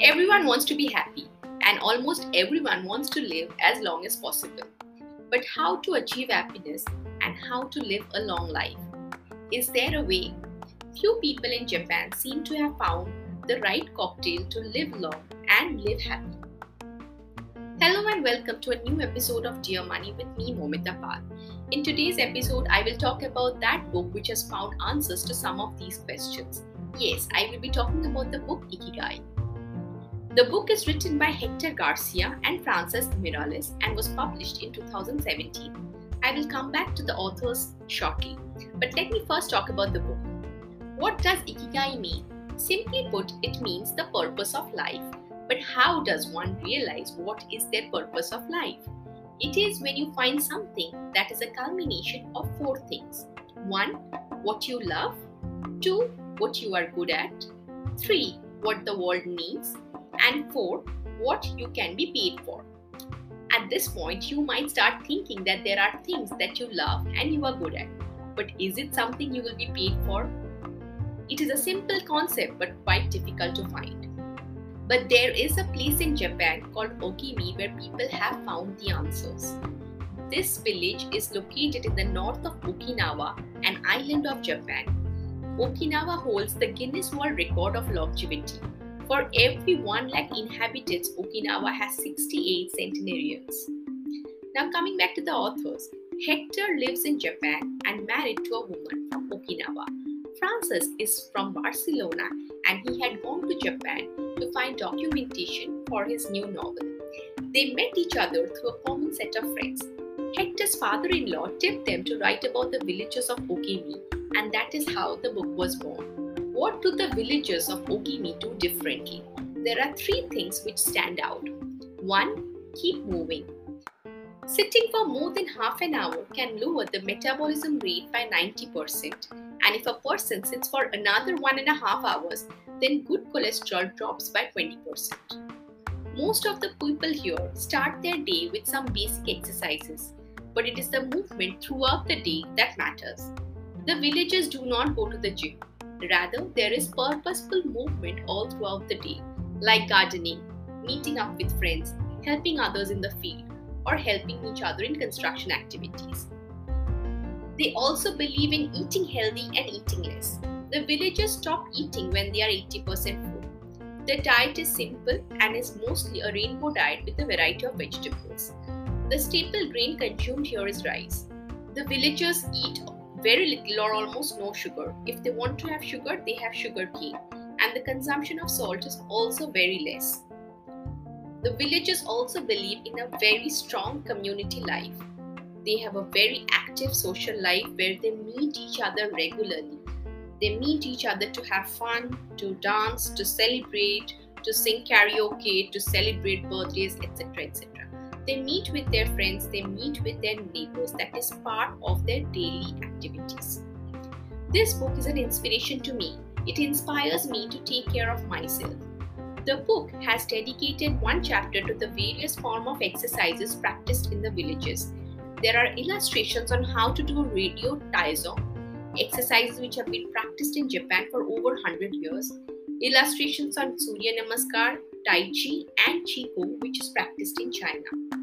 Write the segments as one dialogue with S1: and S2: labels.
S1: Everyone wants to be happy, and almost everyone wants to live as long as possible. But how to achieve happiness and how to live a long life? Is there a way? Few people in Japan seem to have found the right cocktail to live long and live happy. Hello and welcome to a new episode of Dear Money with me, Momita Pal. In today's episode, I will talk about that book which has found answers to some of these questions. Yes, I will be talking about the book Ikigai. The book is written by Hector Garcia and Francesc Miralles and was published in 2017. I will come back to the authors shortly, but let me first talk about the book. What does Ikigai mean? Simply put, it means the purpose of life. But how does one realize what is their purpose of life? It is when you find something that is a culmination of four things 1. What you love, 2. What you are good at, 3. What the world needs, and 4. What you can be paid for. At this point, you might start thinking that there are things that you love and you are good at. But is it something you will be paid for? It is a simple concept but quite difficult to find. But there is a place in Japan called Okimi where people have found the answers. This village is located in the north of Okinawa, an island of Japan. Okinawa holds the Guinness World Record of longevity for every 1 lakh inhabitants, Okinawa has 68 centenarians. Now, coming back to the authors, Hector lives in Japan and married to a woman from Okinawa. Francis is from Barcelona and he had gone to Japan to find documentation for his new novel. They met each other through a common set of friends. Hector's father in law tipped them to write about the villages of Okimi, and that is how the book was born. What do the villagers of Okimi do differently? There are three things which stand out. One, keep moving. Sitting for more than half an hour can lower the metabolism rate by 90%. And if a person sits for another one and a half hours, then good cholesterol drops by 20%. Most of the people here start their day with some basic exercises, but it is the movement throughout the day that matters. The villagers do not go to the gym. Rather, there is purposeful movement all throughout the day, like gardening, meeting up with friends, helping others in the field, or helping each other in construction activities. They also believe in eating healthy and eating less. The villagers stop eating when they are 80% full. The diet is simple and is mostly a rainbow diet with a variety of vegetables. The staple grain consumed here is rice. The villagers eat very little or almost no sugar. If they want to have sugar, they have sugar cane. And the consumption of salt is also very less. The villagers also believe in a very strong community life. They have a very active social life where they meet each other regularly. They meet each other to have fun, to dance, to celebrate, to sing karaoke, to celebrate birthdays, etc. etc. They meet with their friends, they meet with their neighbors. That is part of their daily activities. This book is an inspiration to me. It inspires me to take care of myself. The book has dedicated one chapter to the various form of exercises practiced in the villages. There are illustrations on how to do radio taizo, exercises which have been practiced in Japan for over 100 years, illustrations on Surya Namaskar, Tai Chi, and Qigong, which is practiced in China.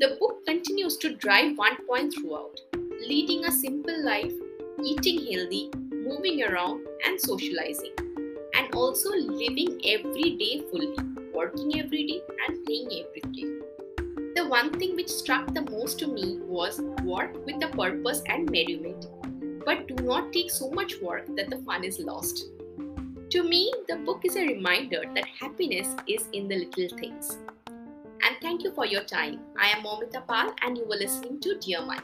S1: The book continues to drive one point throughout leading a simple life, eating healthy, moving around, and socializing, and also living every day fully, working every day, and playing every day. The one thing which struck the most to me was work with a purpose and merriment, but do not take so much work that the fun is lost. To me, the book is a reminder that happiness is in the little things. And thank you for your time. I am Momita Pal and you were listening to Dear Money.